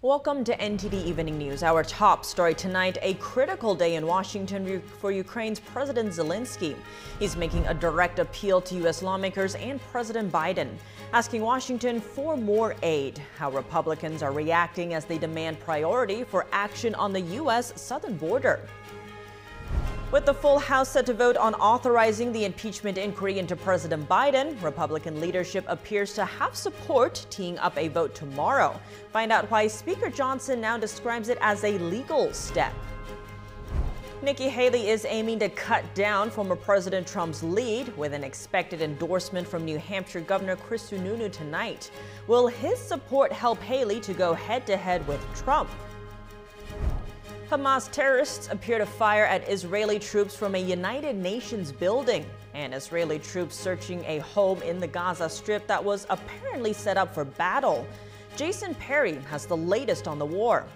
Welcome to NTD Evening News. Our top story tonight, a critical day in Washington for Ukraine's President Zelensky. He's making a direct appeal to U.S. lawmakers and President Biden, asking Washington for more aid. How Republicans are reacting as they demand priority for action on the U.S. southern border. With the full House set to vote on authorizing the impeachment inquiry into President Biden, Republican leadership appears to have support teeing up a vote tomorrow. Find out why Speaker Johnson now describes it as a legal step. Nikki Haley is aiming to cut down former President Trump's lead with an expected endorsement from New Hampshire Governor Chris Sununu tonight. Will his support help Haley to go head to head with Trump? Hamas terrorists appear to fire at Israeli troops from a United Nations building. And Israeli troops searching a home in the Gaza Strip that was apparently set up for battle. Jason Perry has the latest on the war.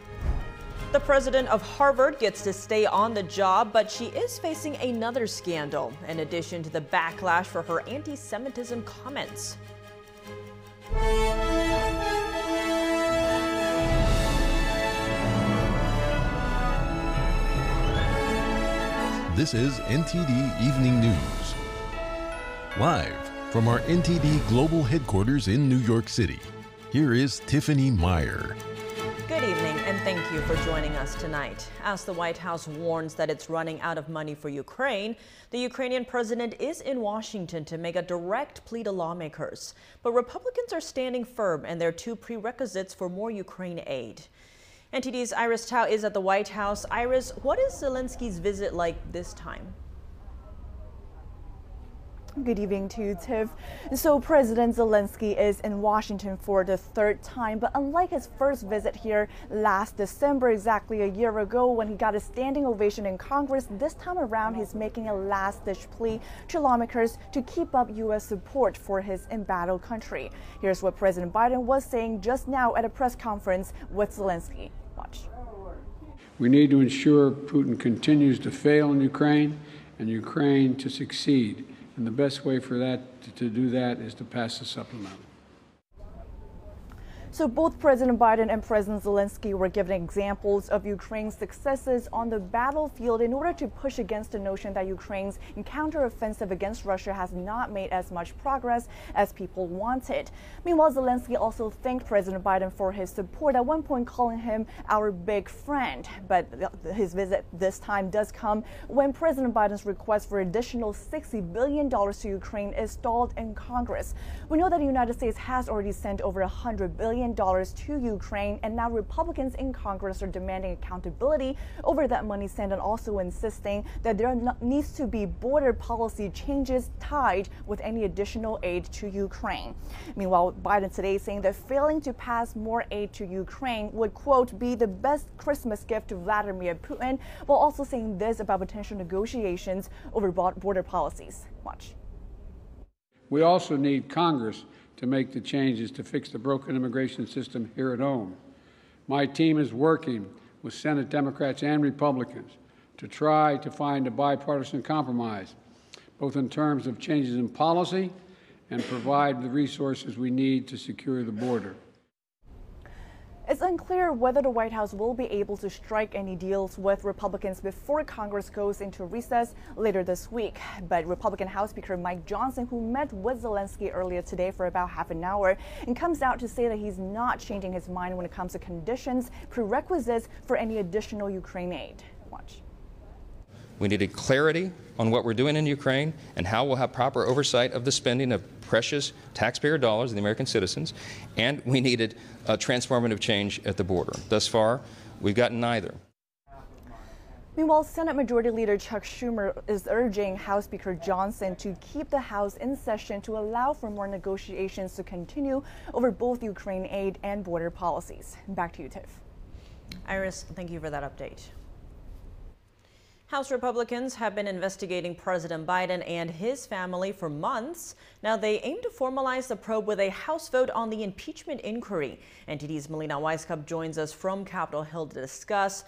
The president of Harvard gets to stay on the job, but she is facing another scandal, in addition to the backlash for her anti Semitism comments. This is NTD Evening News. Live from our NTD Global Headquarters in New York City, here is Tiffany Meyer. Good evening, and thank you for joining us tonight. As the White House warns that it's running out of money for Ukraine, the Ukrainian president is in Washington to make a direct plea to lawmakers. But Republicans are standing firm and there are two prerequisites for more Ukraine aid. NTD's Iris Tao is at the White House. Iris, what is Zelensky's visit like this time? Good evening to you, Tiff. So President Zelensky is in Washington for the third time, but unlike his first visit here last December, exactly a year ago, when he got a standing ovation in Congress, this time around he's making a last-ditch plea to lawmakers to keep up U.S. support for his embattled country. Here's what President Biden was saying just now at a press conference with Zelensky. We need to ensure Putin continues to fail in Ukraine and Ukraine to succeed. And the best way for that to do that is to pass the supplemental. So both President Biden and President Zelensky were given examples of Ukraine's successes on the battlefield in order to push against the notion that Ukraine's counteroffensive against Russia has not made as much progress as people wanted. Meanwhile, Zelensky also thanked President Biden for his support, at one point calling him our big friend. But his visit this time does come when President Biden's request for additional $60 billion to Ukraine is stalled in Congress. We know that the United States has already sent over $100 billion billion to Ukraine, and now Republicans in Congress are demanding accountability over that money sent and also insisting that there needs to be border policy changes tied with any additional aid to Ukraine. Meanwhile, Biden today saying that failing to pass more aid to Ukraine would, quote, be the best Christmas gift to Vladimir Putin, while also saying this about potential negotiations over border policies. Watch. We also need Congress to make the changes to fix the broken immigration system here at home. My team is working with Senate Democrats and Republicans to try to find a bipartisan compromise, both in terms of changes in policy and provide the resources we need to secure the border. It's unclear whether the White House will be able to strike any deals with Republicans before Congress goes into recess later this week. But Republican House Speaker Mike Johnson, who met with Zelensky earlier today for about half an hour, and comes out to say that he's not changing his mind when it comes to conditions, prerequisites for any additional Ukraine aid. Watch. We needed clarity on what we're doing in Ukraine and how we'll have proper oversight of the spending of precious taxpayer dollars of the American citizens. And we needed a transformative change at the border. Thus far, we've gotten neither. Meanwhile, Senate Majority Leader Chuck Schumer is urging House Speaker Johnson to keep the House in session to allow for more negotiations to continue over both Ukraine aid and border policies. Back to you, Tiff. Iris, thank you for that update. House Republicans have been investigating President Biden and his family for months. Now they aim to formalize the probe with a House vote on the impeachment inquiry. NTD's Melina Wisecup joins us from Capitol Hill to discuss.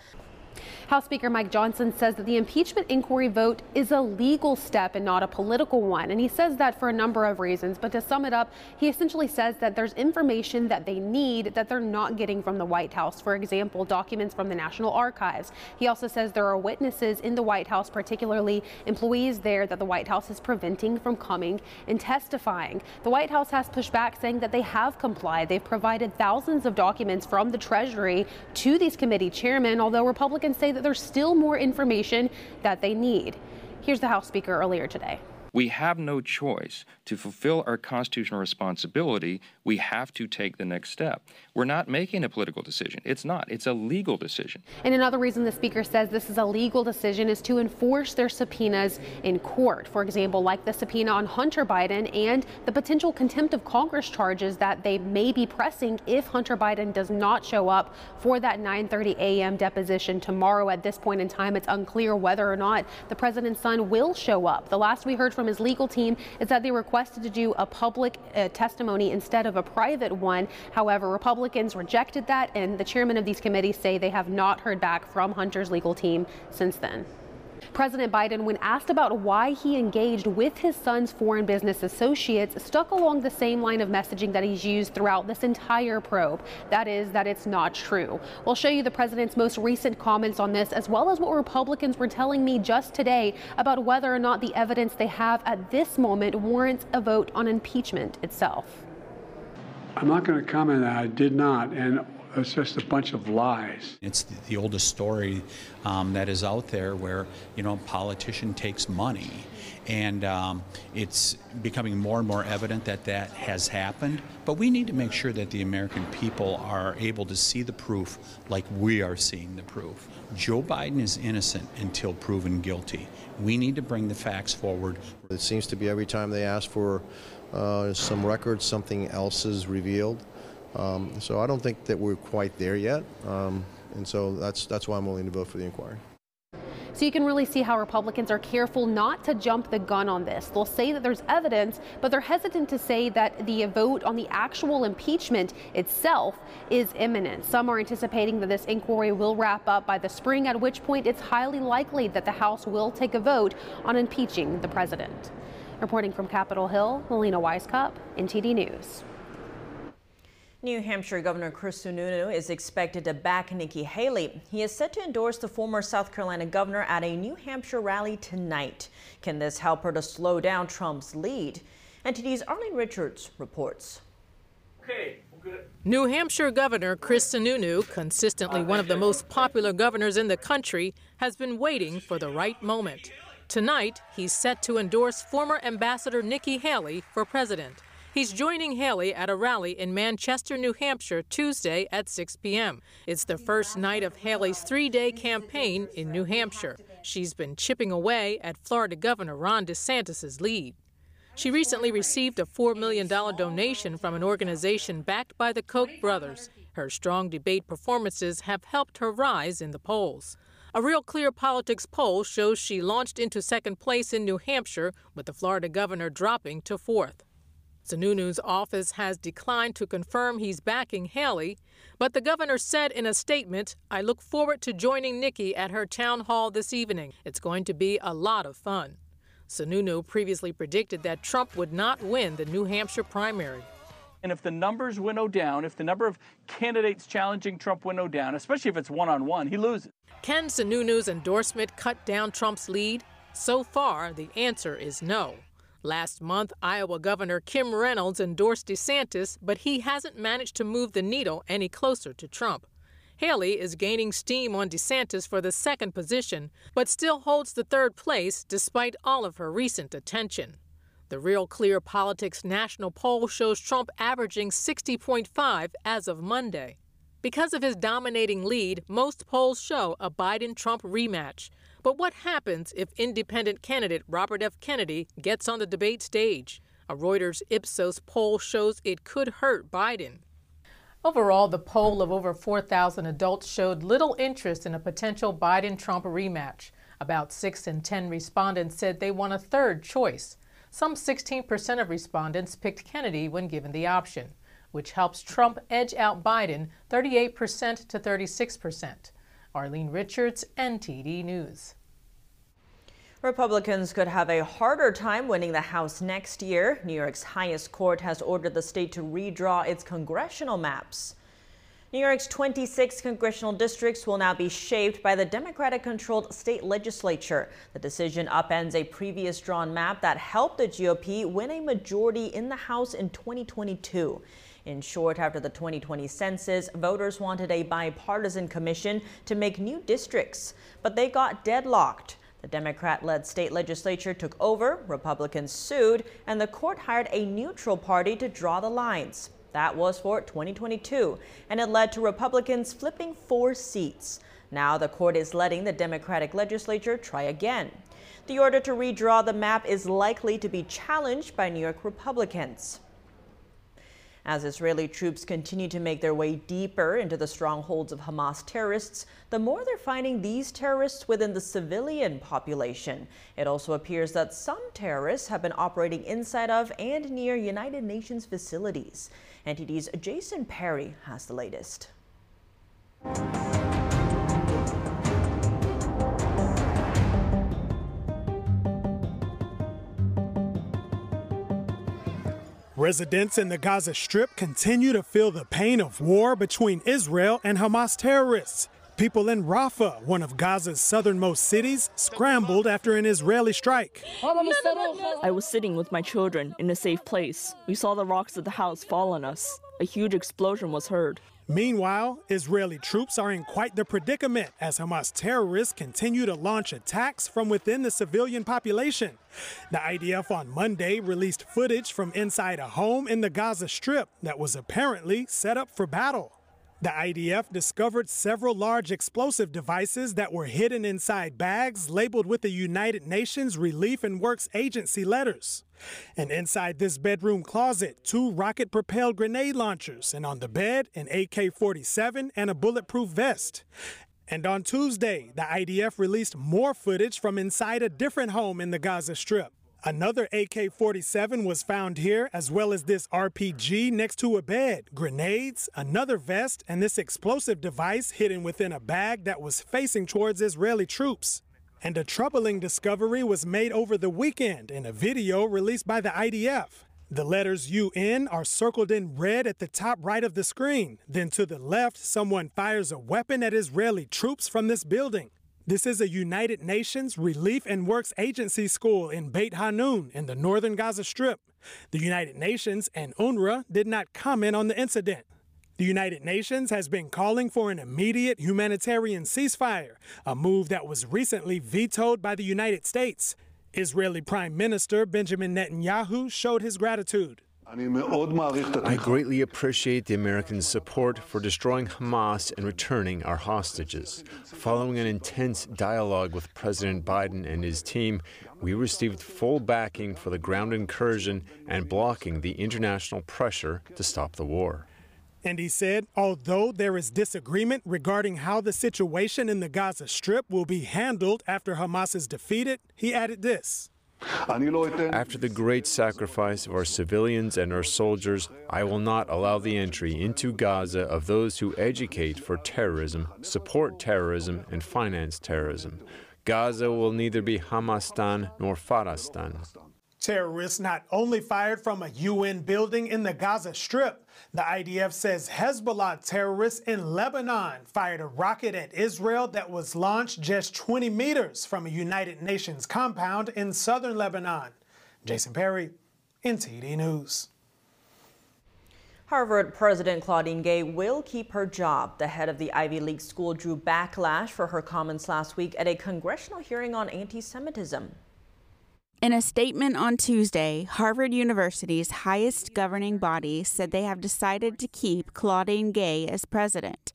House Speaker Mike Johnson says that the impeachment inquiry vote is a legal step and not a political one. And he says that for a number of reasons. But to sum it up, he essentially says that there's information that they need that they're not getting from the White House. For example, documents from the National Archives. He also says there are witnesses in the White House, particularly employees there, that the White House is preventing from coming and testifying. The White House has pushed back, saying that they have complied. They've provided thousands of documents from the Treasury to these committee chairmen, although Republicans say that there's still more information that they need. Here's the House Speaker earlier today. We have no choice. To fulfill our constitutional responsibility, we have to take the next step. We're not making a political decision. It's not. It's a legal decision. And another reason the Speaker says this is a legal decision is to enforce their subpoenas in court. For example, like the subpoena on Hunter Biden and the potential contempt of Congress charges that they may be pressing if Hunter Biden does not show up for that 9:30 a.m. deposition tomorrow. At this point in time, it's unclear whether or not the president's son will show up. The last we heard from from his legal team is that they requested to do a public uh, testimony instead of a private one. However, Republicans rejected that, and the chairman of these committees say they have not heard back from Hunter's legal team since then. President Biden, when asked about why he engaged with his son's foreign business associates, stuck along the same line of messaging that he's used throughout this entire probe. That is, that it's not true. We'll show you the president's most recent comments on this, as well as what Republicans were telling me just today about whether or not the evidence they have at this moment warrants a vote on impeachment itself. I'm not going to comment I did not. And it's just a bunch of lies. It's the oldest story um, that is out there where, you know, a politician takes money. And um, it's becoming more and more evident that that has happened. But we need to make sure that the American people are able to see the proof like we are seeing the proof. Joe Biden is innocent until proven guilty. We need to bring the facts forward. It seems to be every time they ask for uh, some records, something else is revealed. Um, so I don't think that we're quite there yet, um, and so that's that's why I'm willing to vote for the inquiry. So you can really see how Republicans are careful not to jump the gun on this. They'll say that there's evidence, but they're hesitant to say that the vote on the actual impeachment itself is imminent. Some are anticipating that this inquiry will wrap up by the spring, at which point it's highly likely that the House will take a vote on impeaching the president. Reporting from Capitol Hill, Melina Wisecup, NTD News. New Hampshire Governor Chris Sununu is expected to back Nikki Haley. He is set to endorse the former South Carolina governor at a New Hampshire rally tonight. Can this help her to slow down Trump's lead? NTD's Arlene Richards reports. Okay. New Hampshire Governor Chris Sununu, consistently uh, one of the most popular governors in the country, has been waiting for the right moment. Tonight, he's set to endorse former Ambassador Nikki Haley for president. He's joining Haley at a rally in Manchester, New Hampshire, Tuesday at 6 p.m. It's the first night of Haley's three day campaign in New Hampshire. She's been chipping away at Florida Governor Ron DeSantis' lead. She recently received a $4 million donation from an organization backed by the Koch brothers. Her strong debate performances have helped her rise in the polls. A Real Clear Politics poll shows she launched into second place in New Hampshire, with the Florida governor dropping to fourth. Sununu's office has declined to confirm he's backing Haley, but the governor said in a statement, I look forward to joining Nikki at her town hall this evening. It's going to be a lot of fun. Sununu previously predicted that Trump would not win the New Hampshire primary. And if the numbers winnow down, if the number of candidates challenging Trump winnow down, especially if it's one on one, he loses. Can Sununu's endorsement cut down Trump's lead? So far, the answer is no. Last month, Iowa Governor Kim Reynolds endorsed DeSantis, but he hasn't managed to move the needle any closer to Trump. Haley is gaining steam on DeSantis for the second position, but still holds the third place despite all of her recent attention. The Real Clear Politics national poll shows Trump averaging 60.5 as of Monday. Because of his dominating lead, most polls show a Biden Trump rematch, but what happens if independent candidate Robert F. Kennedy gets on the debate stage? A Reuters Ipsos poll shows it could hurt Biden. Overall, the poll of over 4,000 adults showed little interest in a potential Biden Trump rematch. About 6 in 10 respondents said they want a third choice. Some 16% of respondents picked Kennedy when given the option, which helps Trump edge out Biden 38% to 36%. Arlene Richards, NTD News. Republicans could have a harder time winning the House next year. New York's highest court has ordered the state to redraw its congressional maps. New York's 26 congressional districts will now be shaped by the Democratic controlled state legislature. The decision upends a previous drawn map that helped the GOP win a majority in the House in 2022. In short, after the 2020 census, voters wanted a bipartisan commission to make new districts, but they got deadlocked. The Democrat led state legislature took over, Republicans sued, and the court hired a neutral party to draw the lines. That was for 2022, and it led to Republicans flipping four seats. Now the court is letting the Democratic legislature try again. The order to redraw the map is likely to be challenged by New York Republicans. As Israeli troops continue to make their way deeper into the strongholds of Hamas terrorists, the more they're finding these terrorists within the civilian population. It also appears that some terrorists have been operating inside of and near United Nations facilities. NTD's Jason Perry has the latest. Residents in the Gaza Strip continue to feel the pain of war between Israel and Hamas terrorists. People in Rafah, one of Gaza's southernmost cities, scrambled after an Israeli strike. I was sitting with my children in a safe place. We saw the rocks of the house fall on us. A huge explosion was heard. Meanwhile, Israeli troops are in quite the predicament as Hamas terrorists continue to launch attacks from within the civilian population. The IDF on Monday released footage from inside a home in the Gaza Strip that was apparently set up for battle. The IDF discovered several large explosive devices that were hidden inside bags labeled with the United Nations Relief and Works Agency letters. And inside this bedroom closet, two rocket propelled grenade launchers, and on the bed, an AK 47 and a bulletproof vest. And on Tuesday, the IDF released more footage from inside a different home in the Gaza Strip. Another AK 47 was found here, as well as this RPG next to a bed, grenades, another vest, and this explosive device hidden within a bag that was facing towards Israeli troops. And a troubling discovery was made over the weekend in a video released by the IDF. The letters UN are circled in red at the top right of the screen. Then to the left, someone fires a weapon at Israeli troops from this building. This is a United Nations Relief and Works Agency school in Beit Hanun in the northern Gaza Strip. The United Nations and UNRWA did not comment on the incident. The United Nations has been calling for an immediate humanitarian ceasefire, a move that was recently vetoed by the United States. Israeli Prime Minister Benjamin Netanyahu showed his gratitude. I greatly appreciate the American support for destroying Hamas and returning our hostages. Following an intense dialogue with President Biden and his team, we received full backing for the ground incursion and blocking the international pressure to stop the war. And he said, although there is disagreement regarding how the situation in the Gaza Strip will be handled after Hamas is defeated, he added this. After the great sacrifice of our civilians and our soldiers, I will not allow the entry into Gaza of those who educate for terrorism, support terrorism, and finance terrorism. Gaza will neither be Hamastan nor Fatahstan. Terrorists not only fired from a UN building in the Gaza Strip, the IDF says Hezbollah terrorists in Lebanon fired a rocket at Israel that was launched just 20 meters from a United Nations compound in southern Lebanon. Jason Perry, NTD News. Harvard President Claudine Gay will keep her job. The head of the Ivy League school drew backlash for her comments last week at a congressional hearing on anti Semitism. In a statement on Tuesday, Harvard University's highest governing body said they have decided to keep Claudine Gay as president.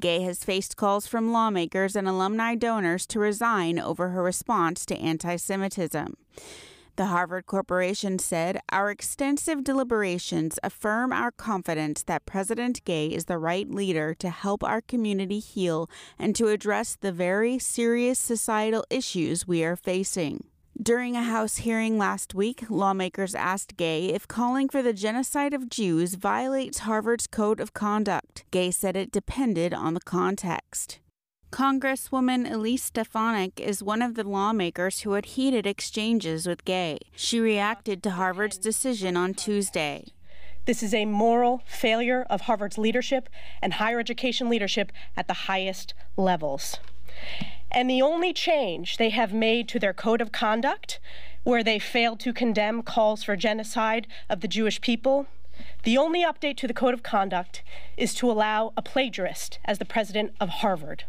Gay has faced calls from lawmakers and alumni donors to resign over her response to anti Semitism. The Harvard Corporation said, Our extensive deliberations affirm our confidence that President Gay is the right leader to help our community heal and to address the very serious societal issues we are facing. During a House hearing last week, lawmakers asked Gay if calling for the genocide of Jews violates Harvard's code of conduct. Gay said it depended on the context. Congresswoman Elise Stefanik is one of the lawmakers who had heated exchanges with Gay. She reacted to Harvard's decision on Tuesday. This is a moral failure of Harvard's leadership and higher education leadership at the highest levels. And the only change they have made to their code of conduct, where they failed to condemn calls for genocide of the Jewish people, the only update to the code of conduct is to allow a plagiarist as the president of Harvard.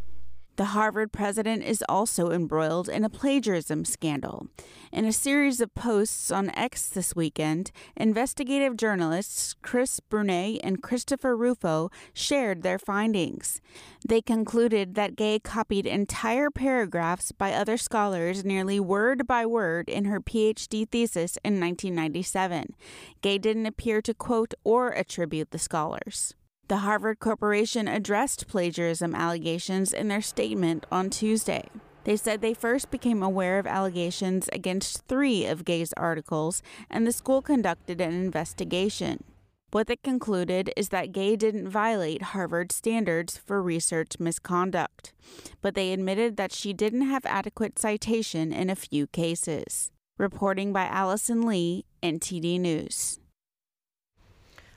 The Harvard president is also embroiled in a plagiarism scandal. In a series of posts on X this weekend, investigative journalists Chris Brunet and Christopher Rufo shared their findings. They concluded that Gay copied entire paragraphs by other scholars nearly word by word in her PhD thesis in 1997. Gay didn't appear to quote or attribute the scholars. The Harvard Corporation addressed plagiarism allegations in their statement on Tuesday. They said they first became aware of allegations against three of Gay's articles, and the school conducted an investigation. What they concluded is that Gay didn't violate Harvard standards for research misconduct, but they admitted that she didn't have adequate citation in a few cases. Reporting by Allison Lee, NTD News.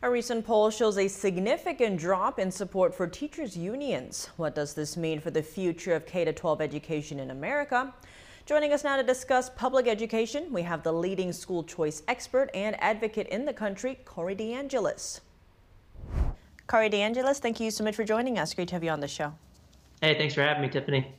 A recent poll shows a significant drop in support for teachers' unions. What does this mean for the future of K 12 education in America? Joining us now to discuss public education, we have the leading school choice expert and advocate in the country, Corey DeAngelis. Corey DeAngelis, thank you so much for joining us. Great to have you on the show. Hey, thanks for having me, Tiffany.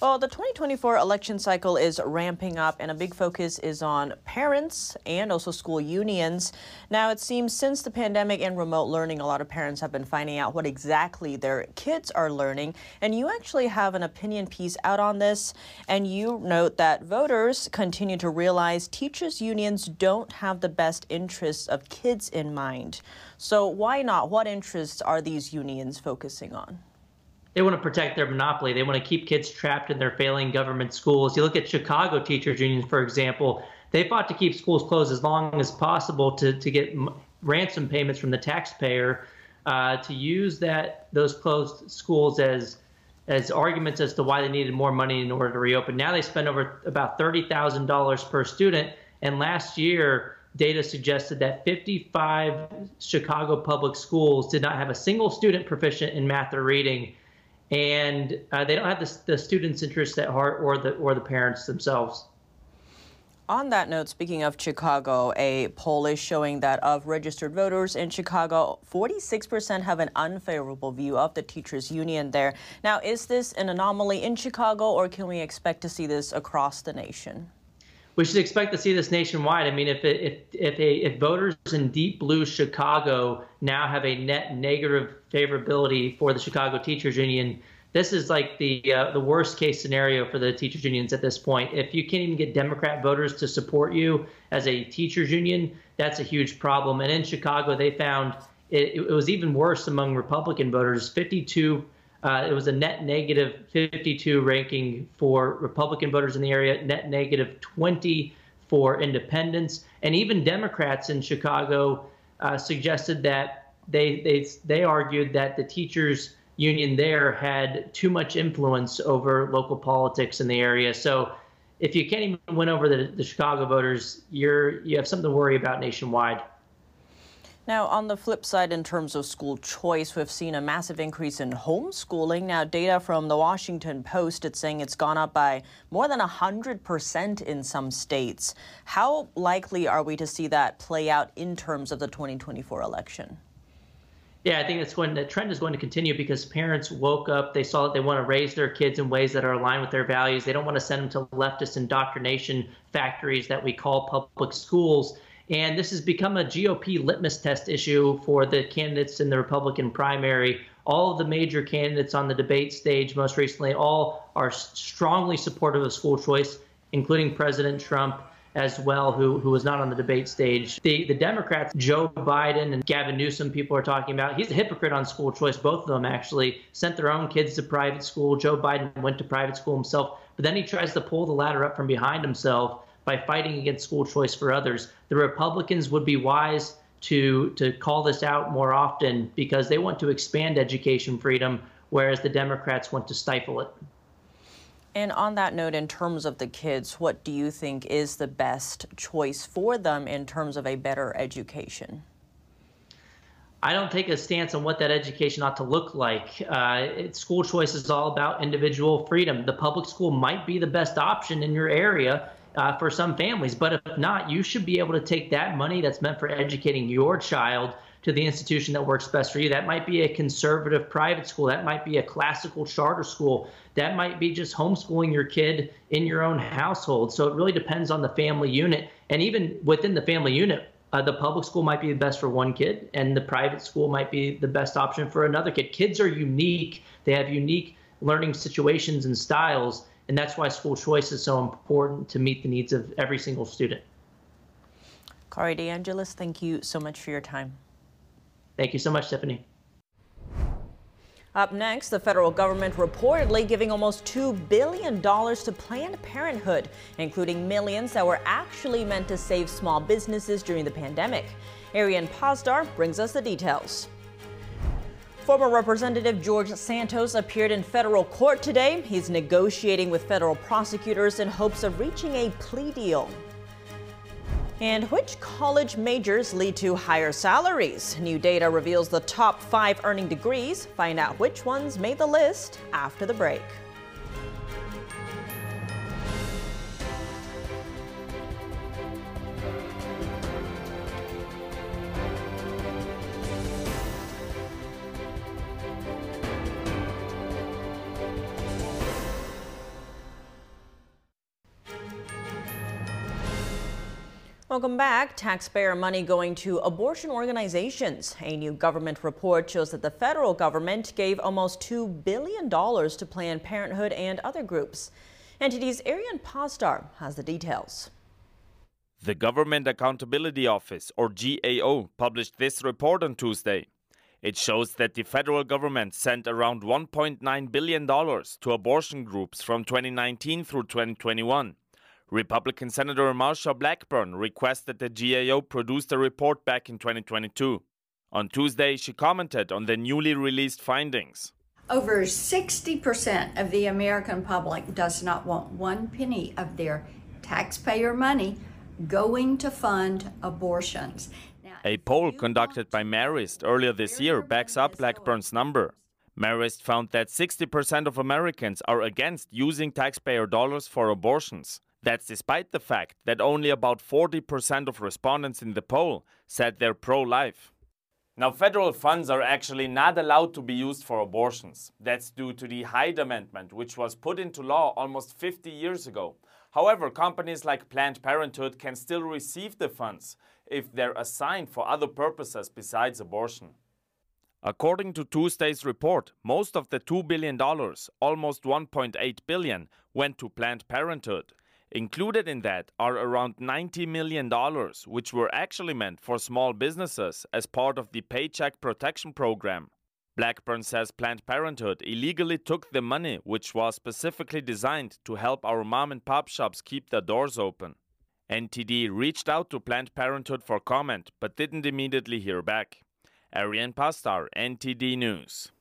Well, the 2024 election cycle is ramping up, and a big focus is on parents and also school unions. Now, it seems since the pandemic and remote learning, a lot of parents have been finding out what exactly their kids are learning. And you actually have an opinion piece out on this, and you note that voters continue to realize teachers' unions don't have the best interests of kids in mind. So, why not? What interests are these unions focusing on? They want to protect their monopoly. They want to keep kids trapped in their failing government schools. You look at Chicago teachers unions, for example, they fought to keep schools closed as long as possible to, to get ransom payments from the taxpayer uh, to use that those closed schools as as arguments as to why they needed more money in order to reopen. Now they spend over about thirty thousand dollars per student, and last year data suggested that 55 Chicago public schools did not have a single student proficient in math or reading and uh, they don't have the, the students' interests at heart or the or the parents themselves. On that note, speaking of Chicago, a poll is showing that of registered voters in Chicago, 46% have an unfavorable view of the teachers union there. Now, is this an anomaly in Chicago or can we expect to see this across the nation? we should expect to see this nationwide. I mean, if it, if if a, if voters in deep blue Chicago now have a net negative favorability for the Chicago Teachers Union, this is like the uh, the worst case scenario for the teachers unions at this point. If you can't even get Democrat voters to support you as a teachers union, that's a huge problem. And in Chicago, they found it, it was even worse among Republican voters. 52 uh, it was a net negative 52 ranking for Republican voters in the area, net negative 20 for independents, and even Democrats in Chicago uh, suggested that they they they argued that the teachers union there had too much influence over local politics in the area. So if you can't even win over the, the Chicago voters, you're you have something to worry about nationwide. Now, on the flip side, in terms of school choice, we've seen a massive increase in homeschooling. Now, data from the Washington Post, it's saying it's gone up by more than 100% in some states. How likely are we to see that play out in terms of the 2024 election? Yeah, I think it's going. The trend is going to continue because parents woke up. They saw that they want to raise their kids in ways that are aligned with their values. They don't want to send them to leftist indoctrination factories that we call public schools. And this has become a GOP litmus test issue for the candidates in the Republican primary. All of the major candidates on the debate stage, most recently, all are strongly supportive of school choice, including President Trump as well, who who was not on the debate stage. The the Democrats, Joe Biden and Gavin Newsom, people are talking about. He's a hypocrite on school choice. Both of them actually sent their own kids to private school. Joe Biden went to private school himself, but then he tries to pull the ladder up from behind himself by fighting against school choice for others. The Republicans would be wise to to call this out more often because they want to expand education freedom whereas the Democrats want to stifle it. And on that note, in terms of the kids, what do you think is the best choice for them in terms of a better education? I don't take a stance on what that education ought to look like. Uh, it, school choice is all about individual freedom. The public school might be the best option in your area uh, for some families, but if not, you should be able to take that money that's meant for educating your child to the institution that works best for you. That might be a conservative private school. That might be a classical charter school. That might be just homeschooling your kid in your own household. So it really depends on the family unit. And even within the family unit, uh, the public school might be the best for one kid, and the private school might be the best option for another kid. Kids are unique, they have unique learning situations and styles, and that's why school choice is so important to meet the needs of every single student. Corey DeAngelis, thank you so much for your time. Thank you so much, Tiffany. Up next, the federal government reportedly giving almost $2 billion to Planned Parenthood, including millions that were actually meant to save small businesses during the pandemic. Arian Pazdar brings us the details. Former Representative George Santos appeared in federal court today. He's negotiating with federal prosecutors in hopes of reaching a plea deal. And which college majors lead to higher salaries? New data reveals the top five earning degrees. Find out which ones made the list after the break. Welcome back. Taxpayer money going to abortion organizations. A new government report shows that the federal government gave almost $2 billion to Planned Parenthood and other groups. NTD's Arian Pazdar has the details. The Government Accountability Office, or GAO, published this report on Tuesday. It shows that the federal government sent around $1.9 billion to abortion groups from 2019 through 2021. Republican Senator Marsha Blackburn requested the GAO produce the report back in 2022. On Tuesday, she commented on the newly released findings. Over 60% of the American public does not want one penny of their taxpayer money going to fund abortions. Now, A poll conducted by Marist earlier this year backs up Blackburn's number. Marist found that 60% of Americans are against using taxpayer dollars for abortions. That's despite the fact that only about 40% of respondents in the poll said they're pro life. Now, federal funds are actually not allowed to be used for abortions. That's due to the Hyde Amendment, which was put into law almost 50 years ago. However, companies like Planned Parenthood can still receive the funds if they're assigned for other purposes besides abortion. According to Tuesday's report, most of the $2 billion, almost 1.8 billion, went to Planned Parenthood. Included in that are around $90 million, which were actually meant for small businesses as part of the Paycheck Protection Program. Blackburn says Planned Parenthood illegally took the money, which was specifically designed to help our mom and pop shops keep their doors open. NTD reached out to Planned Parenthood for comment, but didn't immediately hear back. Arian Pazdar, NTD News.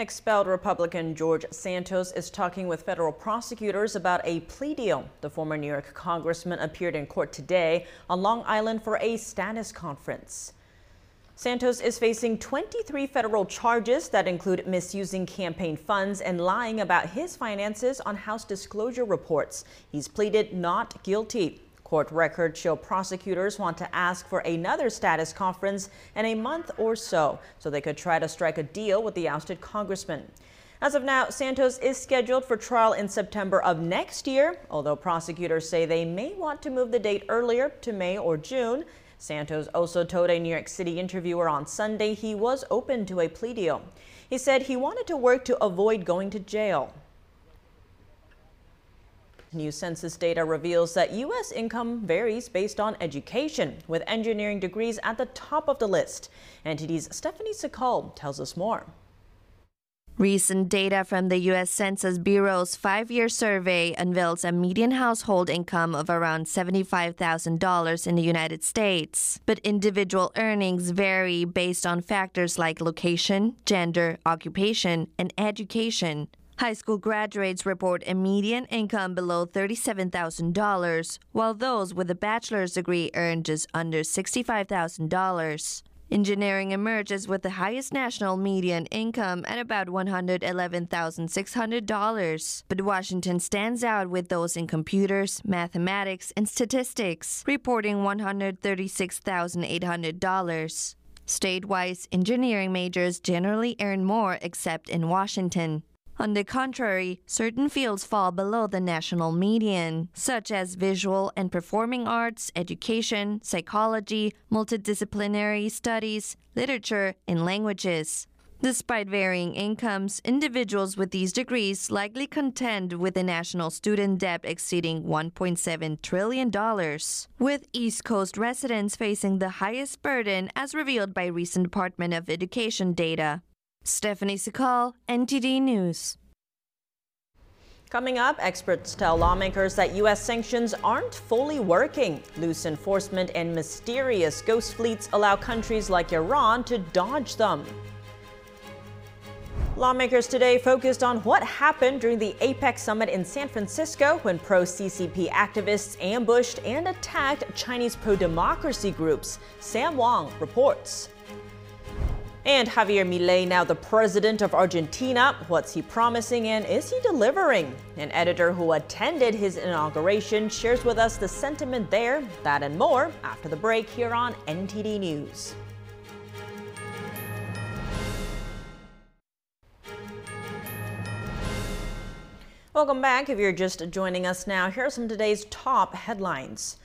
Expelled Republican George Santos is talking with federal prosecutors about a plea deal. The former New York congressman appeared in court today on Long Island for a status conference. Santos is facing 23 federal charges that include misusing campaign funds and lying about his finances on House disclosure reports. He's pleaded not guilty. Court records show prosecutors want to ask for another status conference in a month or so, so they could try to strike a deal with the ousted congressman. As of now, Santos is scheduled for trial in September of next year, although prosecutors say they may want to move the date earlier to May or June. Santos also told a New York City interviewer on Sunday he was open to a plea deal. He said he wanted to work to avoid going to jail. New census data reveals that U.S. income varies based on education, with engineering degrees at the top of the list. NTD's Stephanie Sakal tells us more. Recent data from the U.S. Census Bureau's five year survey unveils a median household income of around $75,000 in the United States. But individual earnings vary based on factors like location, gender, occupation, and education. High school graduates report a median income below $37,000, while those with a bachelor's degree earn just under $65,000. Engineering emerges with the highest national median income at about $111,600. But Washington stands out with those in computers, mathematics, and statistics, reporting $136,800. Statewide, engineering majors generally earn more except in Washington. On the contrary, certain fields fall below the national median, such as visual and performing arts, education, psychology, multidisciplinary studies, literature, and languages. Despite varying incomes, individuals with these degrees likely contend with a national student debt exceeding $1.7 trillion, with East Coast residents facing the highest burden as revealed by recent Department of Education data. Stephanie Sakal, NTD News. Coming up, experts tell lawmakers that U.S. sanctions aren't fully working. Loose enforcement and mysterious ghost fleets allow countries like Iran to dodge them. Lawmakers today focused on what happened during the APEC summit in San Francisco when pro CCP activists ambushed and attacked Chinese pro democracy groups. Sam Wong reports. And Javier Milei, now the president of Argentina, what's he promising and is he delivering? An editor who attended his inauguration shares with us the sentiment there, that and more after the break here on NTD News. Welcome back. If you're just joining us now, here are some today's top headlines.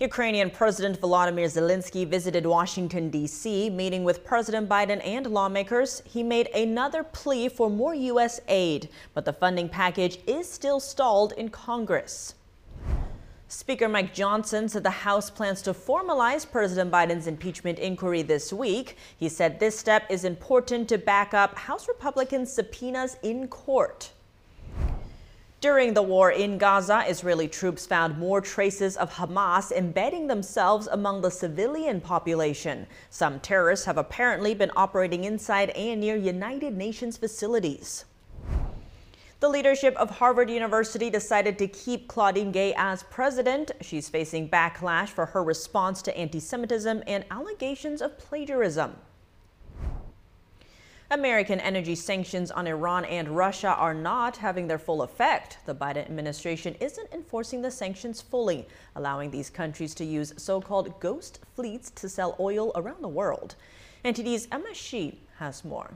Ukrainian President Volodymyr Zelensky visited Washington, D.C., meeting with President Biden and lawmakers. He made another plea for more U.S. aid, but the funding package is still stalled in Congress. Speaker Mike Johnson said the House plans to formalize President Biden's impeachment inquiry this week. He said this step is important to back up House Republicans' subpoenas in court. During the war in Gaza, Israeli troops found more traces of Hamas embedding themselves among the civilian population. Some terrorists have apparently been operating inside and near United Nations facilities. The leadership of Harvard University decided to keep Claudine Gay as president. She's facing backlash for her response to anti Semitism and allegations of plagiarism. American energy sanctions on Iran and Russia are not having their full effect. The Biden administration isn't enforcing the sanctions fully, allowing these countries to use so-called ghost fleets to sell oil around the world. NTD's Emma Shi has more.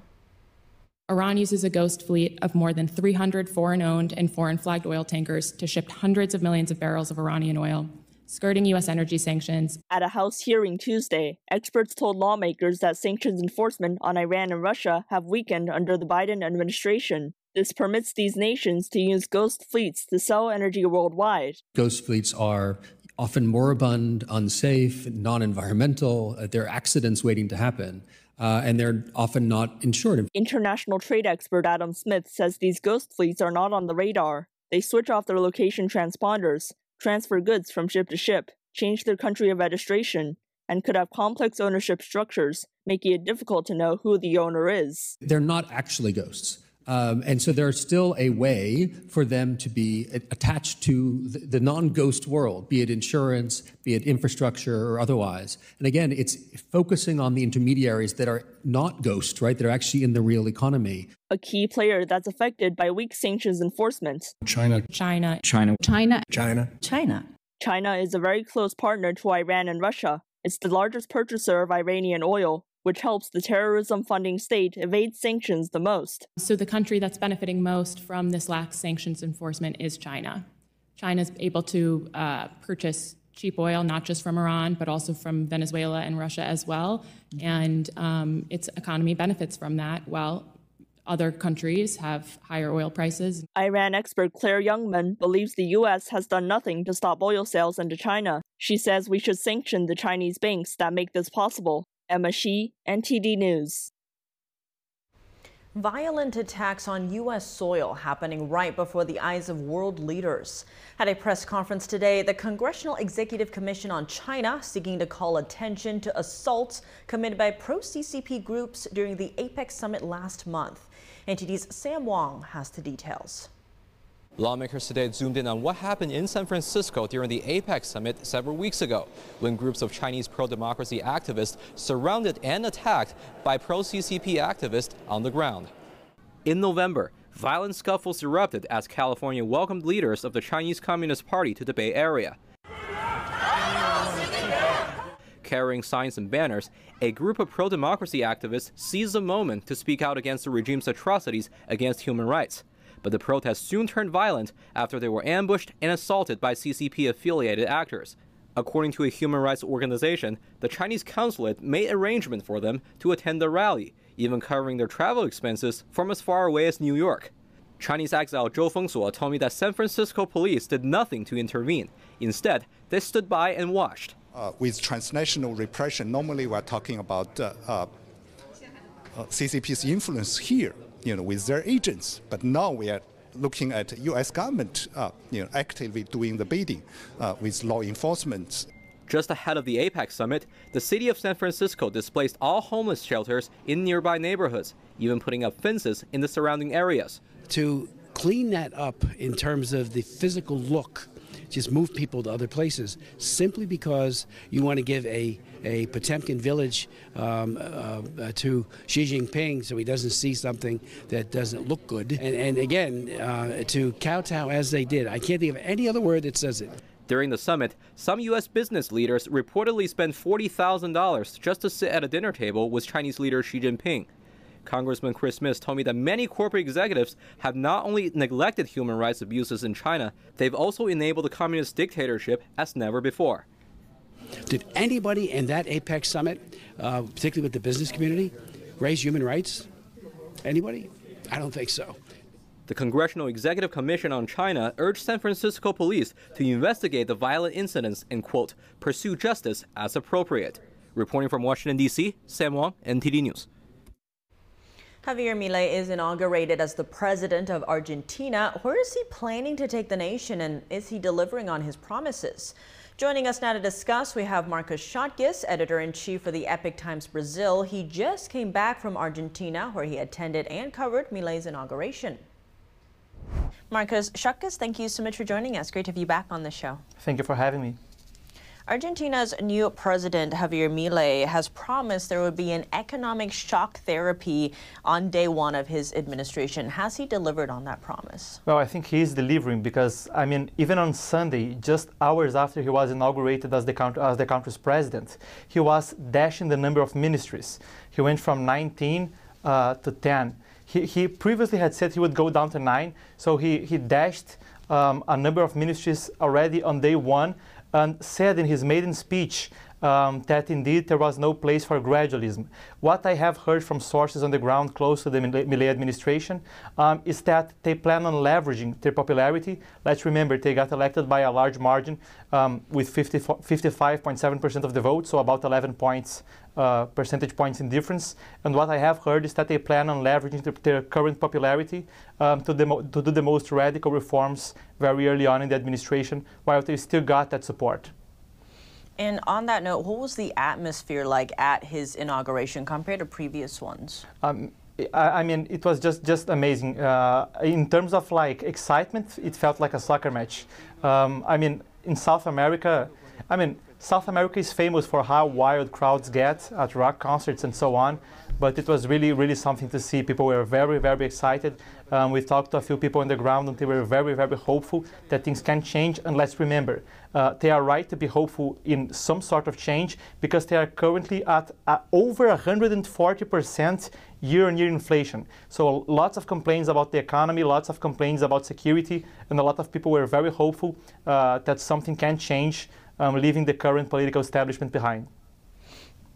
Iran uses a ghost fleet of more than 300 foreign owned and foreign flagged oil tankers to ship hundreds of millions of barrels of Iranian oil skirting U.S. energy sanctions. At a House hearing Tuesday, experts told lawmakers that sanctions enforcement on Iran and Russia have weakened under the Biden administration. This permits these nations to use ghost fleets to sell energy worldwide. Ghost fleets are often moribund, unsafe, non environmental. There are accidents waiting to happen. Uh, and they're often not insured. International trade expert Adam Smith says these ghost fleets are not on the radar. They switch off their location transponders, transfer goods from ship to ship, change their country of registration, and could have complex ownership structures, making it difficult to know who the owner is. They're not actually ghosts. Um, and so there's still a way for them to be attached to the, the non ghost world, be it insurance, be it infrastructure, or otherwise. And again, it's focusing on the intermediaries that are not ghost, right? That are actually in the real economy. A key player that's affected by weak sanctions enforcement. China. China. China. China. China. China. China is a very close partner to Iran and Russia. It's the largest purchaser of Iranian oil, which helps the terrorism funding state evade sanctions the most. So, the country that's benefiting most from this lax sanctions enforcement is China. China is able to uh, purchase cheap oil, not just from Iran, but also from Venezuela and Russia as well. And um, its economy benefits from that, while other countries have higher oil prices. Iran expert Claire Jungman believes the U.S. has done nothing to stop oil sales into China. She says we should sanction the Chinese banks that make this possible. Emma Shi, NTD News. Violent attacks on U.S. soil happening right before the eyes of world leaders. At a press conference today, the Congressional Executive Commission on China seeking to call attention to assaults committed by pro-CCP groups during the APEC summit last month. NTD's Sam Wong has the details. Lawmakers today zoomed in on what happened in San Francisco during the APEC summit several weeks ago, when groups of Chinese pro-democracy activists surrounded and attacked by pro-CCP activists on the ground. In November, violent scuffles erupted as California welcomed leaders of the Chinese Communist Party to the Bay Area. Carrying signs and banners, a group of pro-democracy activists seized the moment to speak out against the regime's atrocities against human rights but the protests soon turned violent after they were ambushed and assaulted by CCP affiliated actors. According to a human rights organization, the Chinese consulate made arrangements for them to attend the rally, even covering their travel expenses from as far away as New York. Chinese exile Zhou Fengsuo told me that San Francisco police did nothing to intervene. Instead, they stood by and watched. Uh, with transnational repression, normally we're talking about uh, uh, CCP's influence here you know, with their agents. But now we are looking at U.S. government, uh, you know, actively doing the bidding uh, with law enforcement. Just ahead of the APEC summit, the city of San Francisco displaced all homeless shelters in nearby neighborhoods, even putting up fences in the surrounding areas. To clean that up in terms of the physical look just move people to other places simply because you want to give a, a Potemkin village um, uh, uh, to Xi Jinping so he doesn't see something that doesn't look good. And, and again, uh, to kowtow as they did. I can't think of any other word that says it. During the summit, some U.S. business leaders reportedly spent $40,000 just to sit at a dinner table with Chinese leader Xi Jinping. Congressman Chris Smith told me that many corporate executives have not only neglected human rights abuses in China, they've also enabled a communist dictatorship as never before. Did anybody in that APEC summit, uh, particularly with the business community, raise human rights? Anybody? I don't think so. The Congressional Executive Commission on China urged San Francisco police to investigate the violent incidents and, quote, pursue justice as appropriate. Reporting from Washington, D.C., Sam Wong, NTD News. Javier Milei is inaugurated as the president of Argentina. Where is he planning to take the nation and is he delivering on his promises? Joining us now to discuss, we have Marcus Schottges, editor-in-chief for the Epoch Times Brazil. He just came back from Argentina where he attended and covered Milei's inauguration. Marcus Schottges, thank you so much for joining us. Great to have you back on the show. Thank you for having me. Argentina's new president, Javier Milei, has promised there would be an economic shock therapy on day one of his administration. Has he delivered on that promise? Well, I think he is delivering because, I mean, even on Sunday, just hours after he was inaugurated as the, as the country's president, he was dashing the number of ministries. He went from 19 uh, to 10. He, he previously had said he would go down to nine, so he, he dashed um, a number of ministries already on day one and said in his maiden speech um, that indeed there was no place for gradualism. What I have heard from sources on the ground close to the Milei administration um, is that they plan on leveraging their popularity. Let's remember they got elected by a large margin um, with 55.7% of the vote, so about 11 points, uh, percentage points in difference. And what I have heard is that they plan on leveraging their, their current popularity um, to, to do the most radical reforms very early on in the administration, while they still got that support. And on that note, what was the atmosphere like at his inauguration compared to previous ones? Um, I, mean, it was just just amazing. Uh, in terms of like excitement, it felt like a soccer match. Um, I mean, in South America, I mean, South America is famous for how wild crowds get at rock concerts and so on but it was really, really something to see. People were very, very excited. Um, we talked to a few people on the ground and they were very, very hopeful that things can change. And let's remember, uh, they are right to be hopeful in some sort of change because they are currently at uh, over 140% year-on-year inflation. So lots of complaints about the economy, lots of complaints about security, and a lot of people were very hopeful uh, that something can change, um, leaving the current political establishment behind.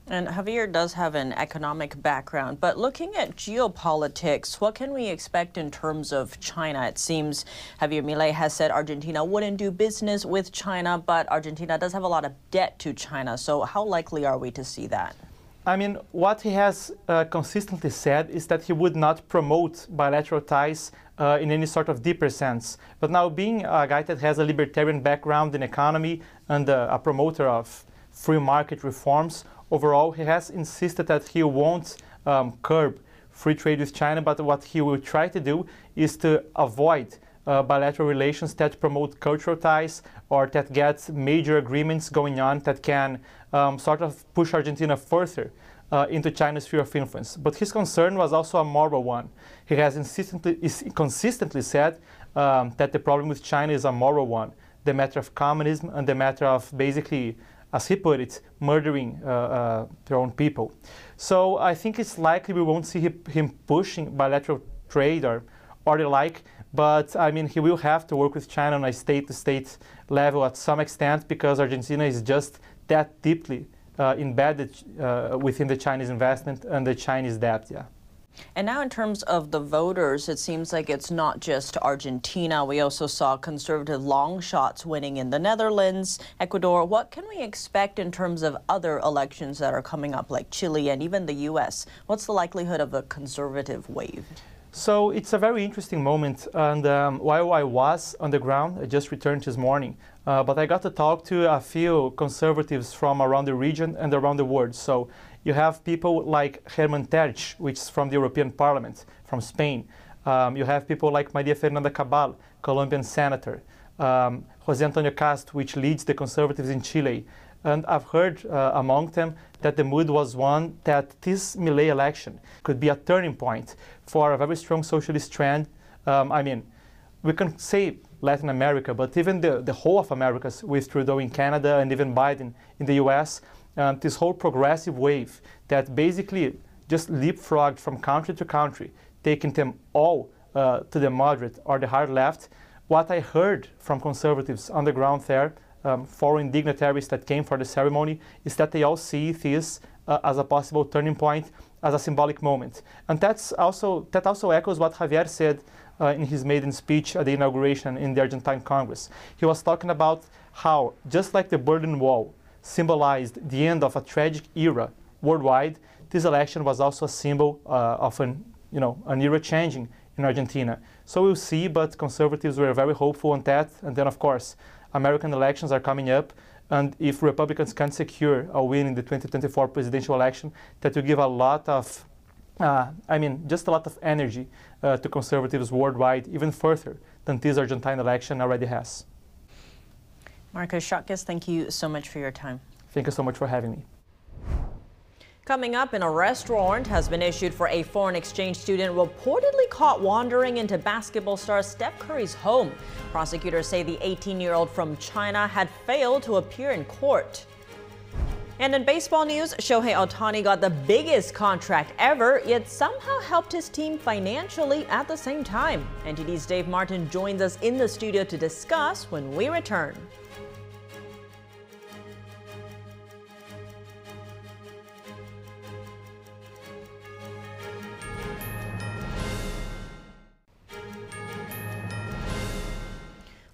And Javier does have an economic background, but looking at geopolitics, what can we expect in terms of China? It seems Javier Milei has said Argentina wouldn't do business with China, but Argentina does have a lot of debt to China. So how likely are we to see that? I mean, what he has uh, consistently said is that he would not promote bilateral ties uh, in any sort of deeper sense. But now, being a guy that has a libertarian background in economy and uh, a promoter of free market reforms, overall, he has insisted that he won't um, curb free trade with China, but what he will try to do is to avoid uh, bilateral relations that promote cultural ties or that get major agreements going on that can um, sort of push Argentina further uh, into China's sphere of influence. But his concern was also a moral one. He has insistently, consistently said um, that the problem with China is a moral one, the matter of communism and the matter of basically, as he put it, murdering uh, uh, their own people. So I think it's likely we won't see him pushing bilateral trade or, or the like. But I mean, he will have to work with China on a state-to-state level at some extent because Argentina is just that deeply uh, embedded uh, within the Chinese investment and the Chinese debt. Yeah. And now, in terms of the voters, it seems like it's not just Argentina. We also saw conservative long shots winning in the Netherlands, Ecuador. What can we expect in terms of other elections that are coming up, like Chile and even the U.S.? What's the likelihood of a conservative wave? So it's a very interesting moment. And um, while I was on the ground, I just returned this morning, uh, but I got to talk to a few conservatives from around the region and around the world. So you have people like Hermann Tertsch, which is from the European Parliament, from Spain. Um, you have people like Maria Fernanda Cabal, Colombian senator. Um, José Antonio Cast, which leads the conservatives in Chile. And I've heard uh, among them that the mood was one that this Milei election could be a turning point for a very strong socialist trend. Um, I mean, we can say Latin America, but even the, the whole of Americas with Trudeau in Canada and even Biden in the US, um, this whole progressive wave that basically just leapfrogged from country to country, taking them all uh, to the moderate or the hard left. What I heard from conservatives on the ground there, um, foreign dignitaries that came for the ceremony, is that they all see this uh, as a possible turning point, as a symbolic moment. And that's also, that also echoes what Javier said uh, in his maiden speech at the inauguration in the Argentine Congress. He was talking about how, just like the Berlin Wall, symbolized the end of a tragic era worldwide, this election was also a symbol uh, of an, you know, an era changing in Argentina. So we'll see, but conservatives were very hopeful on that. And then, of course, American elections are coming up. And if Republicans can secure a win in the 2024 presidential election, that will give a lot of, uh, I mean, just a lot of energy uh, to conservatives worldwide, even further than this Argentine election already has. Marcus Schottges, thank you so much for your time. Thank you so much for having me. Coming up, an arrest warrant has been issued for a foreign exchange student reportedly caught wandering into basketball star Steph Curry's home. Prosecutors say the 18-year-old from China had failed to appear in court. And in baseball news, Shohei Ohtani got the biggest contract ever, yet somehow helped his team financially at the same time. NTD's Dave Martin joins us in the studio to discuss when we return.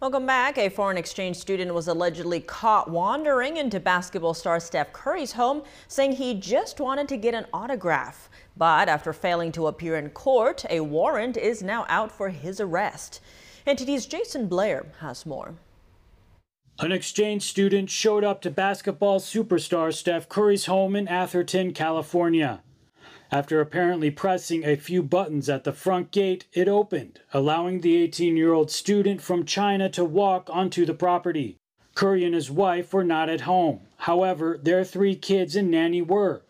Welcome back. A foreign exchange student was allegedly caught wandering into basketball star Steph Curry's home, saying he just wanted to get an autograph. But after failing to appear in court, a warrant is now out for his arrest. NTD's Jason Blair has more. An exchange student showed up to basketball superstar Steph Curry's home in Atherton, California. After apparently pressing a few buttons at the front gate, it opened, allowing the 18 year old student from China to walk onto the property. Curry and his wife were not at home. However, their three kids and nanny were.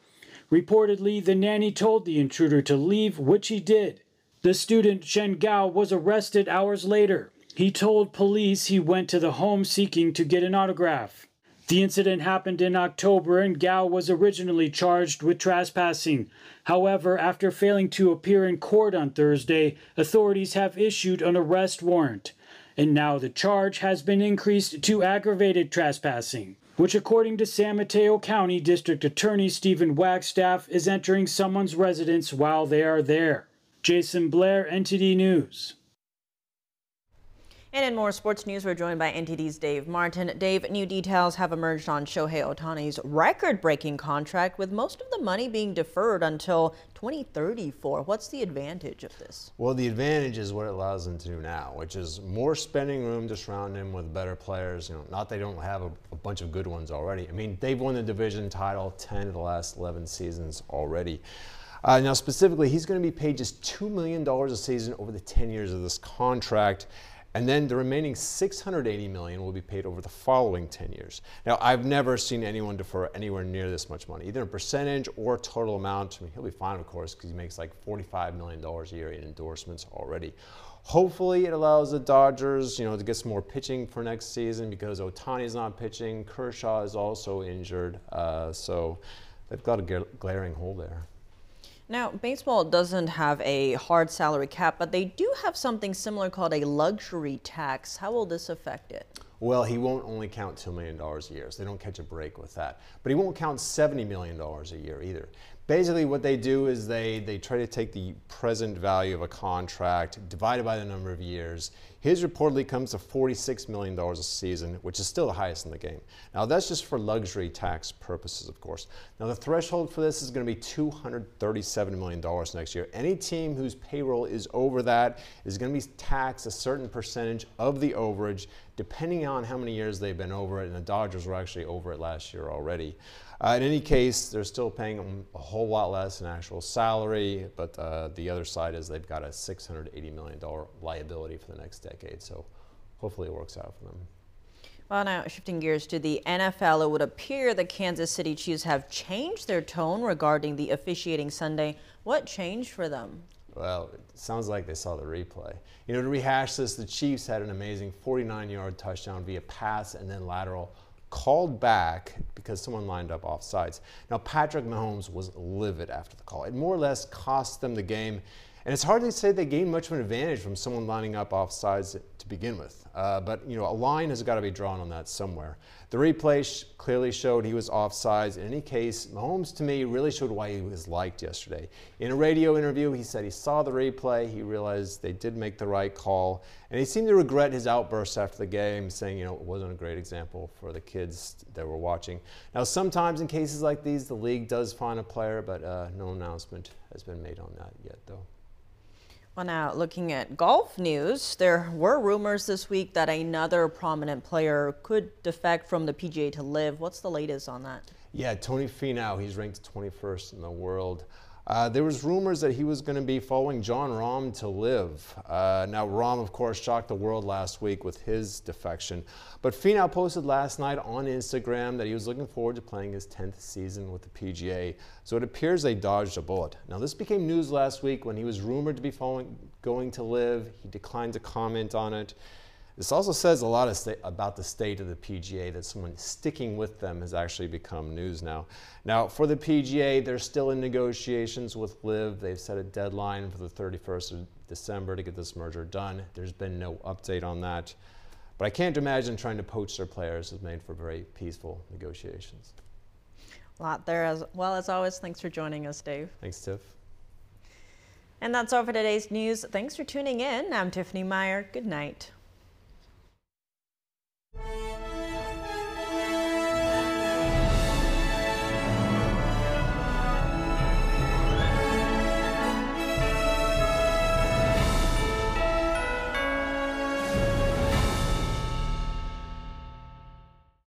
Reportedly, the nanny told the intruder to leave, which he did. The student, Shen Gao, was arrested hours later. He told police he went to the home seeking to get an autograph. The incident happened in October and Gao was originally charged with trespassing. However, after failing to appear in court on Thursday, authorities have issued an arrest warrant. And now the charge has been increased to aggravated trespassing, which, according to San Mateo County District Attorney Stephen Wagstaff, is entering someone's residence while they are there. Jason Blair, NTD News. And in more sports news, we're joined by NTD's Dave Martin. Dave, new details have emerged on Shohei Ohtani's record-breaking contract, with most of the money being deferred until 2034. What's the advantage of this? Well, the advantage is what it allows them to do now, which is more spending room to surround him with better players. You know, not they don't have a, a bunch of good ones already. I mean, they've won the division title 10 of the last 11 seasons already. Uh, now, specifically, he's going to be paid just $2 million a season over the 10 years of this contract. And then the remaining 680 million will be paid over the following 10 years. Now, I've never seen anyone defer anywhere near this much money, either in percentage or total amount. I mean, he'll be fine, of course, because he makes like $45 million a year in endorsements already. Hopefully, it allows the Dodgers, you know, to get some more pitching for next season because Ohtani's not pitching. Kershaw is also injured, uh, so they've got a glaring hole there. Now, baseball doesn't have a hard salary cap, but they do have something similar called a luxury tax. How will this affect it? Well, he won't only count $2 million a year, so they don't catch a break with that. But he won't count $70 million a year either. Basically, what they do is they, they try to take the present value of a contract divided by the number of years. His reportedly comes to $46 million a season, which is still the highest in the game. Now, that's just for luxury tax purposes, of course. Now, the threshold for this is going to be $237 million next year. Any team whose payroll is over that is going to be taxed a certain percentage of the overage, depending on how many years they've been over it. And the Dodgers were actually over it last year already. Uh, in any case, they're still paying them a whole lot less in actual salary, but uh, the other side is they've got a $680 million liability for the next decade. So hopefully it works out for them. Well, now shifting gears to the NFL, it would appear the Kansas City Chiefs have changed their tone regarding the officiating Sunday. What changed for them? Well, it sounds like they saw the replay. You know, to rehash this, the Chiefs had an amazing 49 yard touchdown via pass and then lateral called back because someone lined up off sides. Now, Patrick Mahomes was livid after the call. It more or less cost them the game. And it's hard to say they gained much of an advantage from someone lining up off sides to begin with. Uh, but, you know, a line has got to be drawn on that somewhere. The replay sh clearly showed he was offsides. In any case, Mahomes to me really showed why he was liked yesterday. In a radio interview, he said he saw the replay, he realized they did make the right call, and he seemed to regret his outburst after the game, saying, you know, it wasn't a great example for the kids that were watching. Now, sometimes in cases like these, the league does find a player, but uh, no announcement has been made on that yet, though. Well, now looking at golf news, there were rumors this week that another prominent player could defect from the PGA to LIV. What's the latest on that? Yeah, Tony Finau, he's ranked 21st in the world. Uh, there was rumors that he was going to be following Jon Rahm to LIV. Uh, now, Rahm, of course, shocked the world last week with his defection. But Finau posted last night on Instagram that he was looking forward to playing his 10th season with the PGA. So it appears they dodged a bullet. Now, this became news last week when he was rumored to be following, going to LIV. He declined to comment on it. This also says a lot about the state of the PGA that someone sticking with them has actually become news now. Now, for the PGA, they're still in negotiations with LIV. They've set a deadline for the 31st of December to get this merger done. There's been no update on that. But I can't imagine trying to poach their players has made for very peaceful negotiations. A lot there as well as always. Thanks for joining us, Dave. Thanks, Tiff. And that's all for today's news. Thanks for tuning in. I'm Tiffany Meyer. Good night.